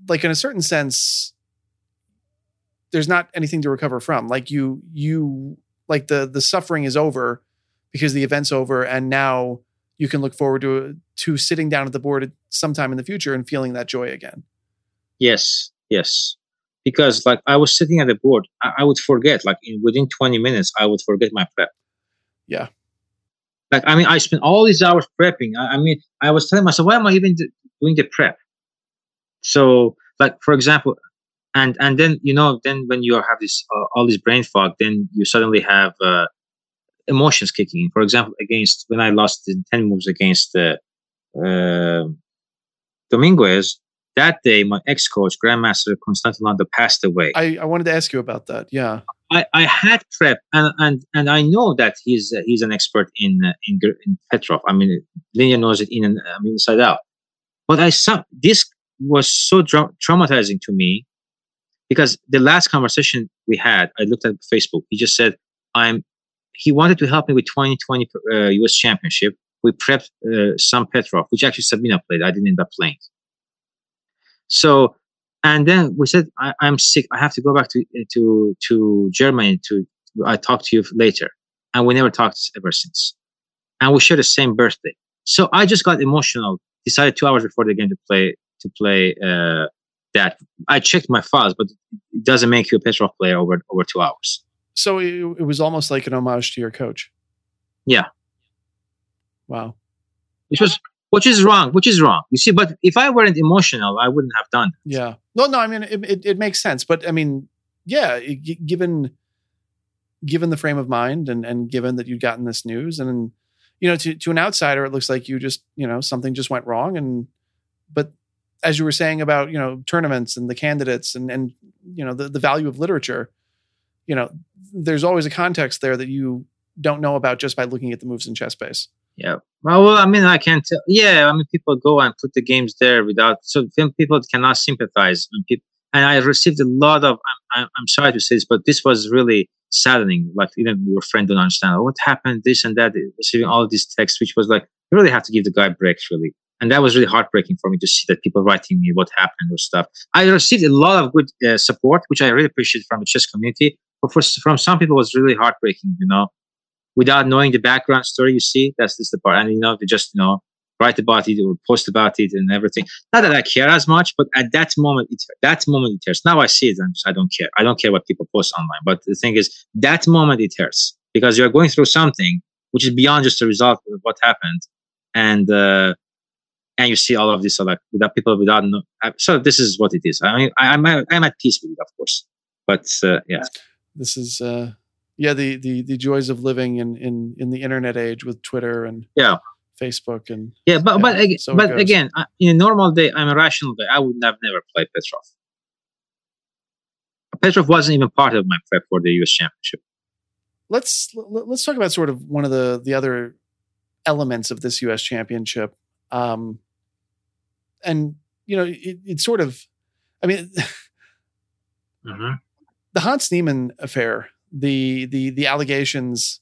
like in a certain sense there's not anything to recover from. Like you you like the the suffering is over because the event's over and now you can look forward to to sitting down at the board sometime in the future and feeling that joy again. Yes yes. Because like i was sitting at the board i, I would forget like in, within 20 minutes i would forget my prep. Yeah. Like i mean i spent all these hours prepping. I, I mean i was telling myself why am i even doing the prep so, like for example, and and then you know, then when you have this uh, all this brain fog, then you suddenly have uh, emotions kicking in. For example, against when I lost the ten moves against uh, uh, Dominguez, that day my ex-coach grandmaster Konstantin Landa passed away. I, I wanted to ask you about that yeah. I, I had prep and, and and i know that he's uh, he's an expert in uh, in, in petrov. I mean Leinier knows it in and I mean, inside out. But i saw this was so dra- traumatizing to me because the last conversation we had, I looked at Facebook. He just said, "I'm." He wanted to help me with 2020 uh, U.S. Championship. We prepped uh, some Petrov, which actually Sabina played. I didn't end up playing. So And then we said, I, am sick. I have to go back to to to Germany. To I talk to you later, and we never talked ever since. And we share the same birthday, so I just got emotional. Decided two hours before the game to play to play uh, that. I checked my files, but it doesn't make you a Petrov player over over two hours. So it, it was almost like an homage to your coach. Yeah. Wow. Which was which is wrong. Which is wrong. You see, but if I weren't emotional, I wouldn't have done. That. Yeah. No, no. I mean, it, it, it makes sense. But I mean, yeah, given given the frame of mind and and given that you'd gotten this news and you know to to an outsider it looks like you just you know something just went wrong and but as you were saying about you know tournaments and the candidates and and you know the, the value of literature you know there's always a context there that you don't know about just by looking at the moves in chessbase yeah well, well i mean i can't tell yeah i mean people go and put the games there without so people cannot sympathize and people and i received a lot of I'm, I'm sorry to say this but this was really saddening like even your friend don't understand oh, what happened this and that receiving all these texts which was like you really have to give the guy breaks really and that was really heartbreaking for me to see that people writing me what happened or stuff i received a lot of good uh, support which i really appreciate from the chess community but for, from some people, it was really heartbreaking, you know, without knowing the background story. You see, that's just the part. And, you know, they just, you know, write about it or post about it and everything. Not that I care as much, but at that moment, it, that moment it hurts. Now I see it and I don't care. I don't care what people post online. But the thing is, that moment it hurts because you're going through something which is beyond just the result of what happened. And, uh, and you see all of this, like without people without, no, so this is what it is. I mean, I, I'm, I'm at peace with it, of course. But uh, yeah. This is uh yeah the the the joys of living in in in the internet age with twitter and yeah. Facebook and yeah but yeah, but, so but again in a normal day i'm a rational day i would have never played petrov. Petrov wasn't even part of my prep for the us championship. Let's let's talk about sort of one of the the other elements of this us championship um and you know it, it's sort of i mean mm-hmm the Hans Niemann affair, the the the allegations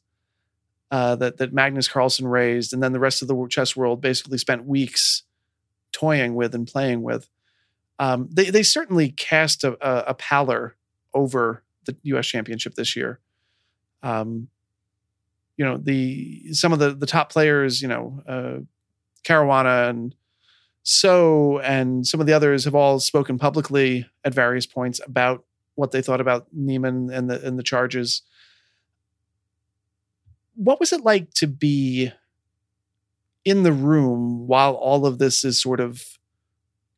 uh, that that Magnus Carlsen raised, and then the rest of the chess world basically spent weeks toying with and playing with. Um, they they certainly cast a, a, a, pallor over the U.S. Championship this year. Um, you know the some of the the top players, you know, uh, Caruana and So and some of the others have all spoken publicly at various points about what they thought about Niemann and the and the charges. What was it like to be in the room while all of this is sort of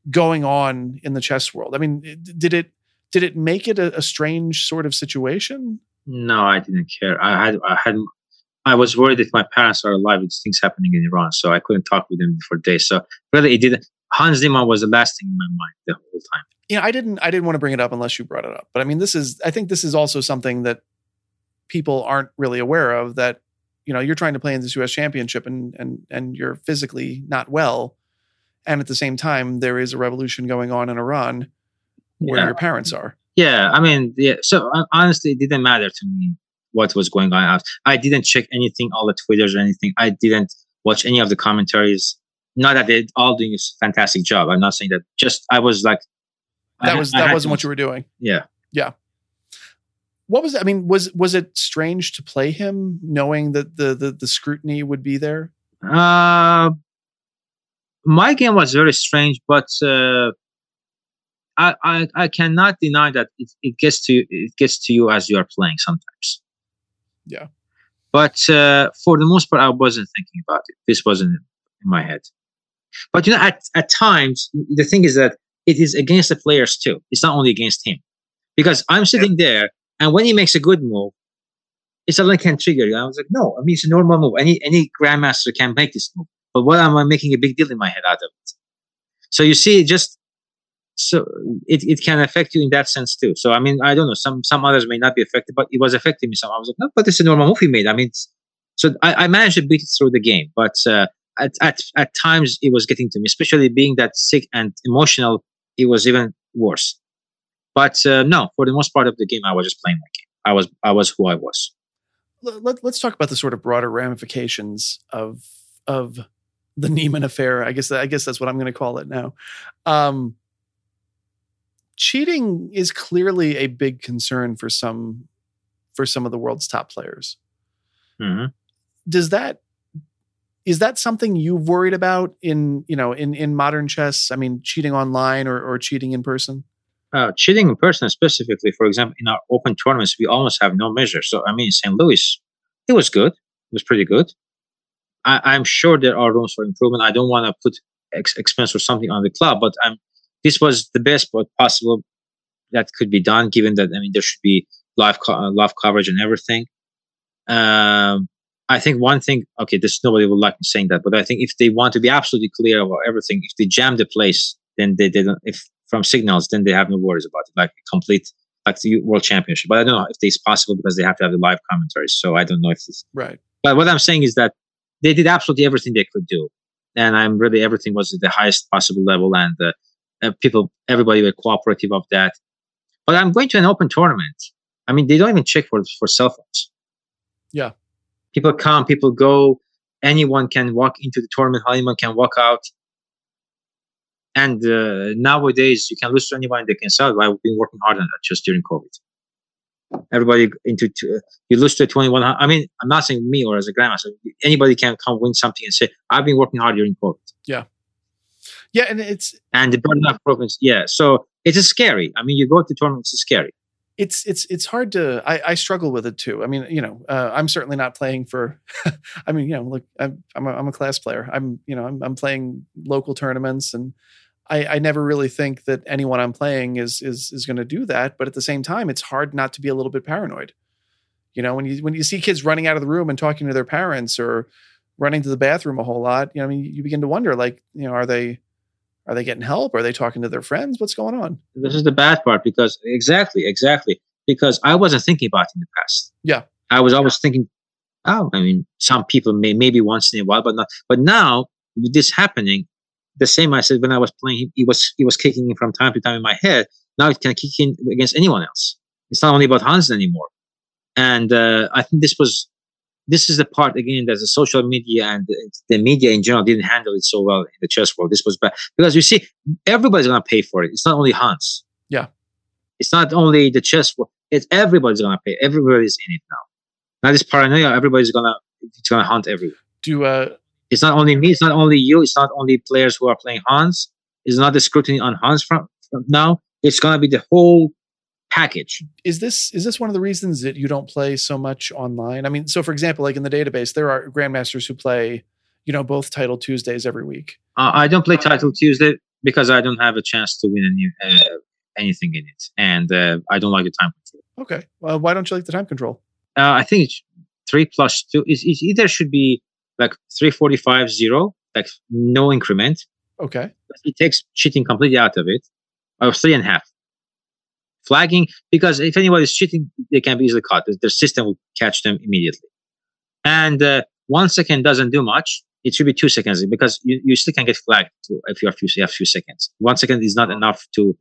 going on in the chess world? I mean, did it did it make it a, a strange sort of situation? No, I didn't care. I had I had I was worried if my parents are alive, it's things happening in Iran, so I couldn't talk with them for days. So really, it didn't. Hans Niemann was the last thing in my mind the whole time you know, I didn't I didn't want to bring it up unless you brought it up. But I mean, this is I think this is also something that people aren't really aware of that you know you're trying to play in this US championship and and and you're physically not well and at the same time there is a revolution going on in Iran where yeah. your parents are. Yeah, I mean, yeah. So honestly, it didn't matter to me what was going on. I didn't check anything, all the twitters or anything. I didn't watch any of the commentaries. Not that they're all doing a fantastic job. I'm not saying that. Just I was like that was that wasn't what you were doing. Yeah. Yeah. What was I mean, was was it strange to play him knowing that the the, the scrutiny would be there? Uh my game was very strange, but uh I, I, I cannot deny that it, it gets to it gets to you as you are playing sometimes. Yeah. But uh, for the most part, I wasn't thinking about it. This wasn't in my head. But you know, at, at times, the thing is that it is against the players too. It's not only against him. Because I'm sitting yeah. there and when he makes a good move, it suddenly can trigger you. I was like, no, I mean it's a normal move. Any any grandmaster can make this move. But what am I making a big deal in my head out of it? So you see, just so it, it can affect you in that sense too. So I mean, I don't know. Some some others may not be affected, but it was affecting me. Some I was like, no, but it's a normal movie made. I mean, so I, I managed to beat it through the game, but uh, at, at at times it was getting to me, especially being that sick and emotional it was even worse. But uh, no, for the most part of the game, I was just playing my game. I was I was who I was. Let, us talk about the sort of broader ramifications of of the Niemann affair. I guess I guess that's what I'm going to call it now. Um, cheating is clearly a big concern for some for some of the world's top players. hmm Does that is that something you've worried about in you know in in modern chess? I mean, cheating online or or cheating in person. Uh, cheating in person, specifically, for example, in our open tournaments, we almost have no measure. So, I mean, St. Louis, it was good. It was pretty good. I, I'm sure there are rooms for improvement. I don't want to put ex- expense or something on the club, but I'm. This was the best possible that could be done, given that I mean there should be live co- uh, live coverage and everything. Um, I think one thing, okay, this nobody will like me saying that, but I think if they want to be absolutely clear about everything, if they jam the place, then they didn't. If from signals, then they have no worries about it, like complete, like the World Championship. But I don't know if it's possible because they have to have the live commentaries. So I don't know if this. Right. But what I'm saying is that they did absolutely everything they could do, and I'm really everything was at the highest possible level, and uh, people, everybody were cooperative of that. But I'm going to an open tournament. I mean, they don't even check for for cell phones. Yeah. People come, people go. Anyone can walk into the tournament. Anyone can walk out. And uh, nowadays, you can lose to anyone. They can sell. I've been working hard on that just during COVID. Everybody into t- you lose to 21. I mean, I'm not saying me or as a grandmaster. Anybody can come win something and say, "I've been working hard during COVID." Yeah, and it's And the of province, yeah. So it is scary. I mean, you go to tournaments, it's scary. it's it's it's hard to I, I struggle with it too. I mean, you know, uh, I'm certainly not playing for. I mean, you know, look, I'm I'm a, I'm a class player. I'm you know I'm I'm playing local tournaments, and I I never really think that anyone I'm playing is is is going to do that. But at the same time, it's hard not to be a little bit paranoid. You know, when you when you see kids running out of the room and talking to their parents or running to the bathroom a whole lot, you know, I mean, you begin to wonder, like, you know, are they are they getting help? Are they talking to their friends? What's going on? This is the bad part because exactly, exactly. Because I wasn't thinking about it in the past. Yeah. I was always thinking, oh, I mean, some people may maybe once in a while, but not. But now with this happening, the same I said when I was playing, it was it was kicking in from time to time in my head. Now it can kick in against anyone else. It's not only about Hans anymore. And uh, I think this was this is the part again that the social media and the, media in general didn't handle it so well in the chess world. This was bad because you see, everybody's gonna pay for it. It's not only Hans. Yeah. It's not only the chess world. It's everybody's gonna pay. Everybody's in it now. Now this paranoia, everybody's gonna it's gonna hunt everyone. Do uh It's not only me. It's not only you. It's not only players who are playing Hans. It's not the scrutiny on Hans from, from now. It's gonna be the whole package. is this is this one of the reasons that you don't play so much online? I mean, so for example, like in the database, there are grandmasters who play, you know, both title Tuesdays every week. Uh, I don't play Title Tuesday because I don't have a chance to win any, uh, anything in it, and uh, I don't like the time control. Okay, well, why don't you like the time control? Uh, I think it's three plus two is it either should be like three forty five zero, like no increment. Okay, It takes cheating completely out of it, or three and a half. Flagging because if anyone is cheating, they can be easily caught. The, the system will catch them immediately. And uh, one second doesn't do much. It should be two seconds because you, you still can get flagged if you have few, you have few seconds. One second is not enough to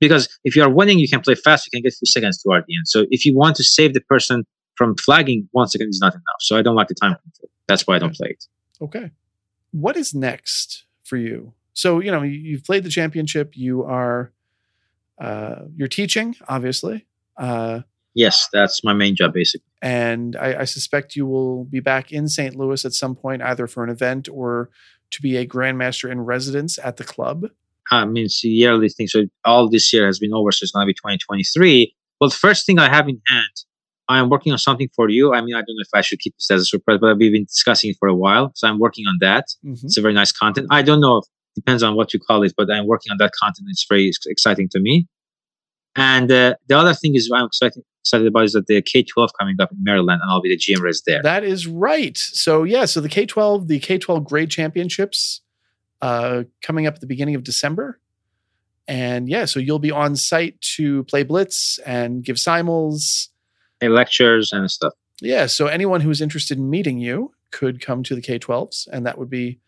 because if you are winning, you can play fast. You can get few seconds toward the end. So if you want to save the person from flagging, one second is not enough. So I don't like the time control. That's why I don't play it. okay. What is next for you? So you know you- you've played the championship. You are uh, you're teaching, obviously, uh, Yes, that's my main job basically. and I, I suspect you will be back in St. Louis at some point, either for an event or to be a grandmaster in residence at the club. I mean, it's a yearly thing. So all this year has been over. So it's going to be 2023. Well, the first thing I have in hand, I am working on something for you. I mean, I don't know if I should keep this as a surprise, but we've been discussing it for a while. So I'm working on that. Mhm. It's a very nice content. I don't know, depends on what you call it, but I'm working on that content. It's very exciting to me. And uh, the other thing is I'm excited, excited about is that the K12 coming up in Maryland, and I'll be the GM res there. That is right. So yeah, so the K twelve, the K twelve grade championships, uh, coming up at the beginning of December, and yeah, so you'll be on site to play blitz and give simuls. And lectures and stuff. Yeah, so anyone who's interested in meeting you could come to the K twelves, and that would be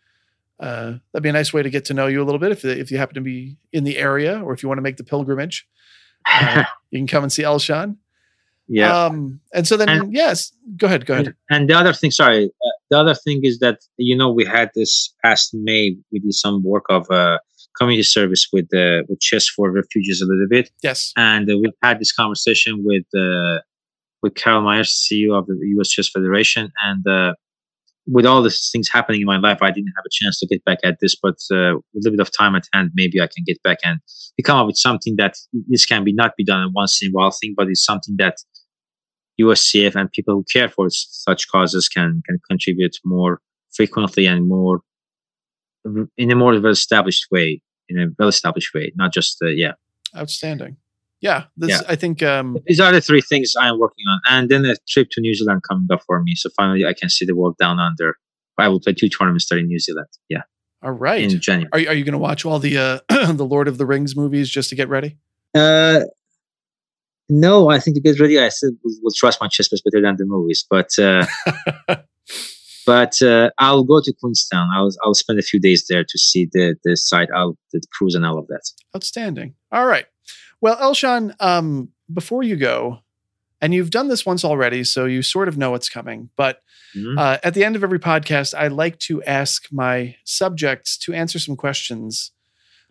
uh, that'd be a nice way to get to know you a little bit if if you happen to be in the area or if you want to make the pilgrimage. Uh, you can come and see Elshan. yeah. Um, and so then, And- yes, go ahead, go ahead. And, and the other thing, sorry, uh, the other thing is that you know we had this past May we did some work of uh, community service with uh, with chess for refugees a little bit, Yes. and uh, we've had this conversation with uh, with Carol Myers, CEO of the U.S. Chess Federation, and uh, with all these things happening in my life, I didn't have a chance to get back at this. But uh, with a little bit of time at hand, maybe I can get back and come up with something that this can be not be done in once in a while thing, but it's something that USCF and people who care for such causes can can contribute more frequently and more in a more well established way, in a well established way, not just uh, yeah. Outstanding. Yeah. This Yeah. I think um These are the three things I'm working on, and then a trip to New Zealand coming up for me. So finally, I can see the world down under. I will play two tournaments there in New Zealand. Yeah, all right. in January. Are you, are you going to watch all the uh, the Lord of the Rings movies just to get ready? Uh, no, I think to get ready, I still will, trust my chess piece better than the movies. But uh, but uh, I'll go to Queenstown. I'll I'll spend a few days there to see the the site, out the cruise, and all of that. Outstanding. All right. Well, Elshan, um, before you go, and you've done this once already, so you sort of know what's coming. But Mhm. uh, at the end of every podcast, I like to ask my subjects to answer some questions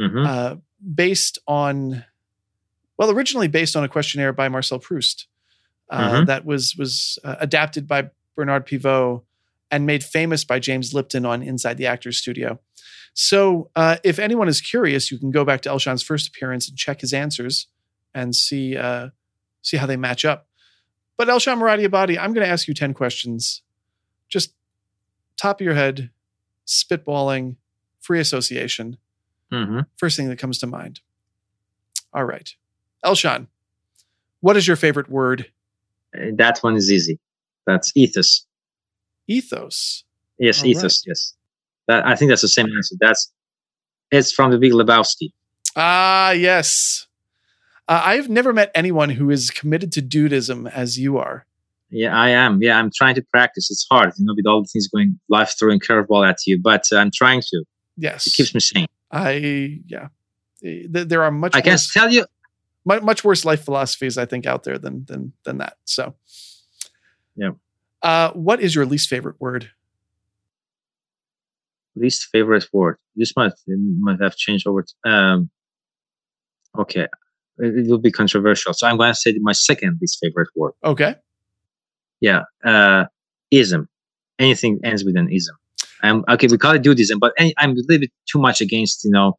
Mhm. uh, based on, well, originally based on a questionnaire by Marcel Proust uh, Mhm. that was was uh, adapted by Bernard Pivot and made famous by James Lipton on Inside the Actors Studio. So, uh, if anyone is curious, you can go back to Elshan's first appearance and check his answers and see uh, see how they match up. But Elshan Moradiabadi, I'm going to ask you ten questions, just top of your head, spitballing, free association. Mhm. First thing that comes to mind. All right, Elshan, what is your favorite word? That one is easy. That's ethos. Ethos. Yes, All ethos. Yes, that I think that's the same answer. That's it's from the Big Lebowski. Ah, yes. Uh, I've never met anyone who is committed to dudeism as you are. Yeah, I am. Yeah, I'm trying to practice. It's hard, you know, with all the things going, life throwing curveball at you. But uh, I'm trying to. Yes. It keeps me sane. I yeah. Eh, th- There are much I can worse, tell you. mu- much worse life philosophies I think out there than than than that. So Yeah. Uh, what is your least favorite word? Least favorite word. This might might have changed over. t- Um, okay, it, it will be controversial. So I'm going to say my second least favorite word. Okay. Yeah, uh, ism. Anything ends with an ism. Okay, we call it dudeism, but any, I'm a little bit too much against you know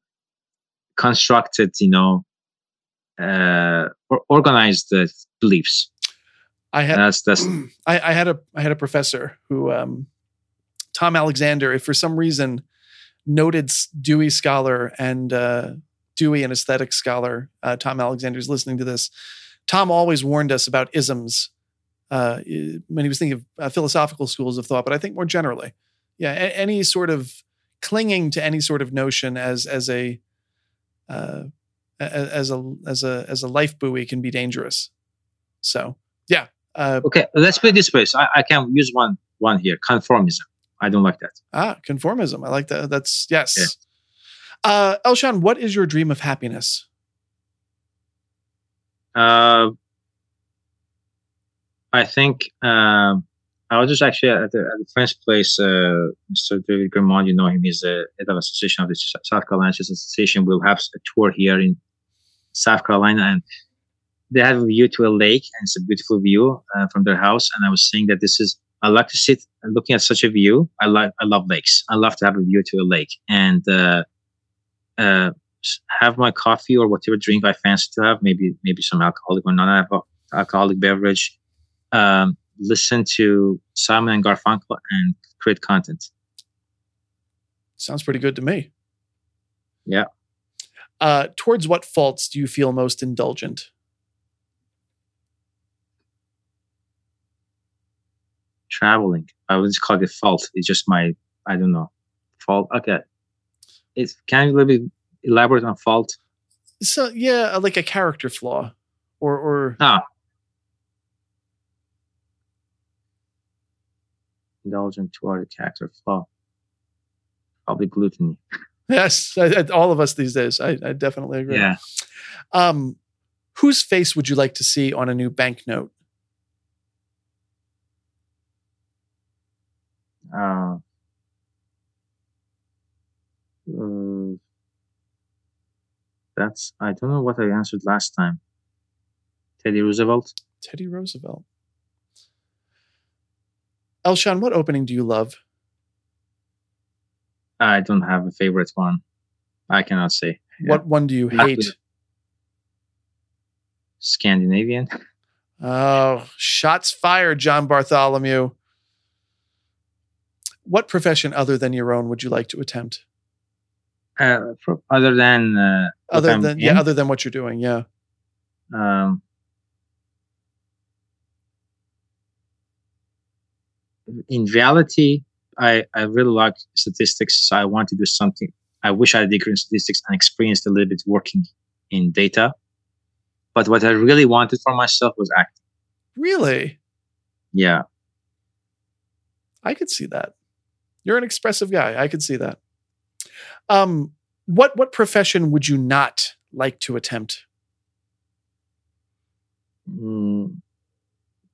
constructed, you know, uh, or organized uh, beliefs. I had That's that's I, I had a I had a professor who um, Tom Alexander, if for some reason noted Dewey scholar and uh, Dewey and aesthetic scholar uh, Tom Alexander is listening to this. Tom always warned us about isms uh, when he was thinking of uh, philosophical schools of thought, but I think more generally, yeah, a- any sort of clinging to any sort of notion as as a uh, as a as a as a life buoy can be dangerous. So yeah, uh, okay. Let's put this way. So I, I can use one one here. Conformism. I don't like that. Ah, conformism. I like that. That's yes. Yeah. Uh, Elshan, what is your dream of happiness? Uh, I think um, I was just actually at the, at the French place. Uh, Mr. David Grimond, you know him. He's the head of association of the South Carolina Chess Association. We'll have a tour here in South Carolina, and they have a view to a lake, and it's a beautiful view uh, from their house. And I was saying that this is. I like to sit looking at such a view. I like. I love lakes. I love to have a view to a lake, and uh, uh, have my coffee or whatever drink I fancy to have, maybe maybe some alcoholic or non-alcoholic beverage. Um, listen to Simon and Garfunkel and create content. Sounds pretty good to me. Yeah. Uh, towards what faults do you feel most indulgent? Traveling. I would just call it fault. It's just my I don't know fault. Okay. It's can you a little bit elaborate on fault? So yeah, uh, like a character flaw, or or Ah. Indulgent toward a character flaw. Probably gluttony. yes, I- I- all of us these days. I, I definitely agree. Yeah. Um, whose face would you like to see on a new banknote? Uh, uh, That's I don't know what I answered last time. Teddy Roosevelt. Teddy Roosevelt. Elshan, what opening do you love? I don't have a favorite one. I cannot say. Yeah. What one do you hate? Scandinavian. Oh, shots fired, John Bartholomew. What profession other than your own would you like to attempt? Uh, other than uh, other than yeah, other than what you're doing, yeah. Um, in reality, I I really like statistics. So I want to do something. I wish I had a degree in statistics and experienced a little bit working in data. But what I really wanted for myself was acting. Really? Yeah. I could see that. You're an expressive guy. I could see that. Um, what what profession would you not like to attempt? Mm,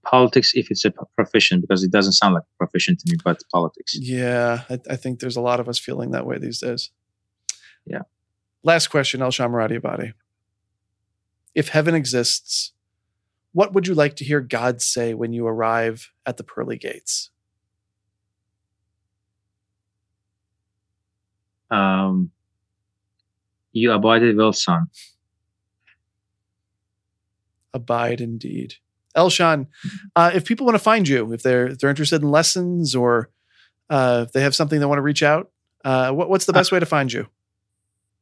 politics, if it's a profession, because it doesn't sound like a profession to me, but politics. Yeah, I, I think there's a lot of us feeling that way these days. Yeah. Last question, Elshan Moradiabadi. If heaven exists, what would you like to hear God say when you arrive at the pearly gates? Um, you abided well, son. Abide indeed. Elshan, uh, if people want to find you, if they're if they're interested in lessons or uh, if they have something they want to reach out, uh, what, what's the best way to find you?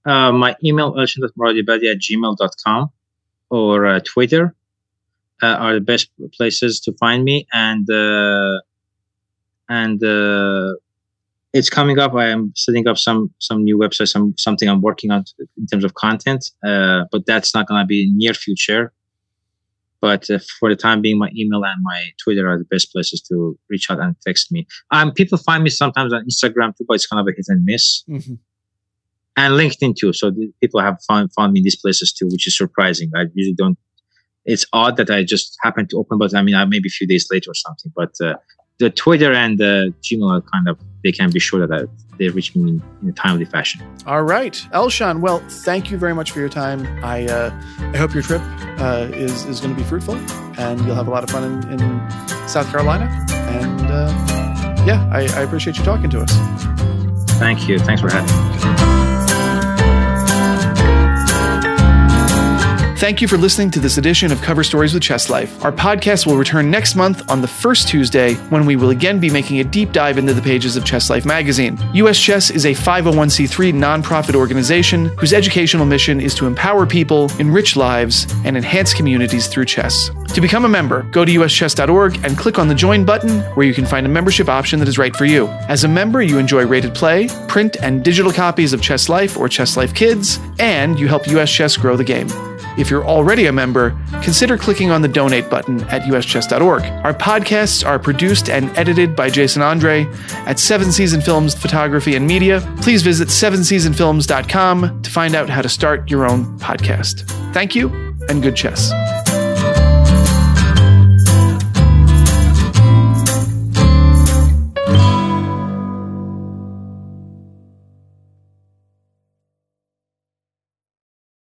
Uh, my email, elshan.moradiabadi at gmail.com or uh, Twitter uh, are the best places to find me. And uh and it's coming up. I am setting up some some new website, some something I'm working on in terms of content. Uh, but that's not going to be near future. But uh, for the time being, my email and my Twitter are the best places to reach out and text me. Um, people find me sometimes on Instagram too, but it's kind of a hit and miss. Mm-hmm. And LinkedIn too. So people have found found me in these places too, which is surprising. I usually don't. It's odd that I just happened to open, but I mean, I maybe a few days later or something. But uh, the Twitter and the Gmail are kind of they can be sure that they reach me in, a timely fashion. All right, Elshan. Well, thank you very much for your time. I uh, I hope your trip uh, is is going to be fruitful, and you'll have a lot of fun in, in South Carolina. And uh, yeah, I, I appreciate you talking to us. Thank you. Thanks for having me. Thank you for listening to this edition of Cover Stories with Chess Life. Our podcast will return next month on the first Tuesday when we will again be making a deep dive into the pages of Chess Life magazine. US Chess is a 501c3 nonprofit organization whose educational mission is to empower people, enrich lives, and enhance communities through chess. To become a member, go to uschess.org and click on the join button where you can find a membership option that is right for you. As a member, you enjoy rated play, print and digital copies of Chess Life or Chess Life Kids, and you help US Chess grow the game. If you're already a member, consider clicking on the donate button at uschess.org. Our podcasts are produced and edited by Jason Andre at Seven Season Films Photography and Media. Please visit sevenseasonfilms.com to find out how to start your own podcast. Thank you and good chess.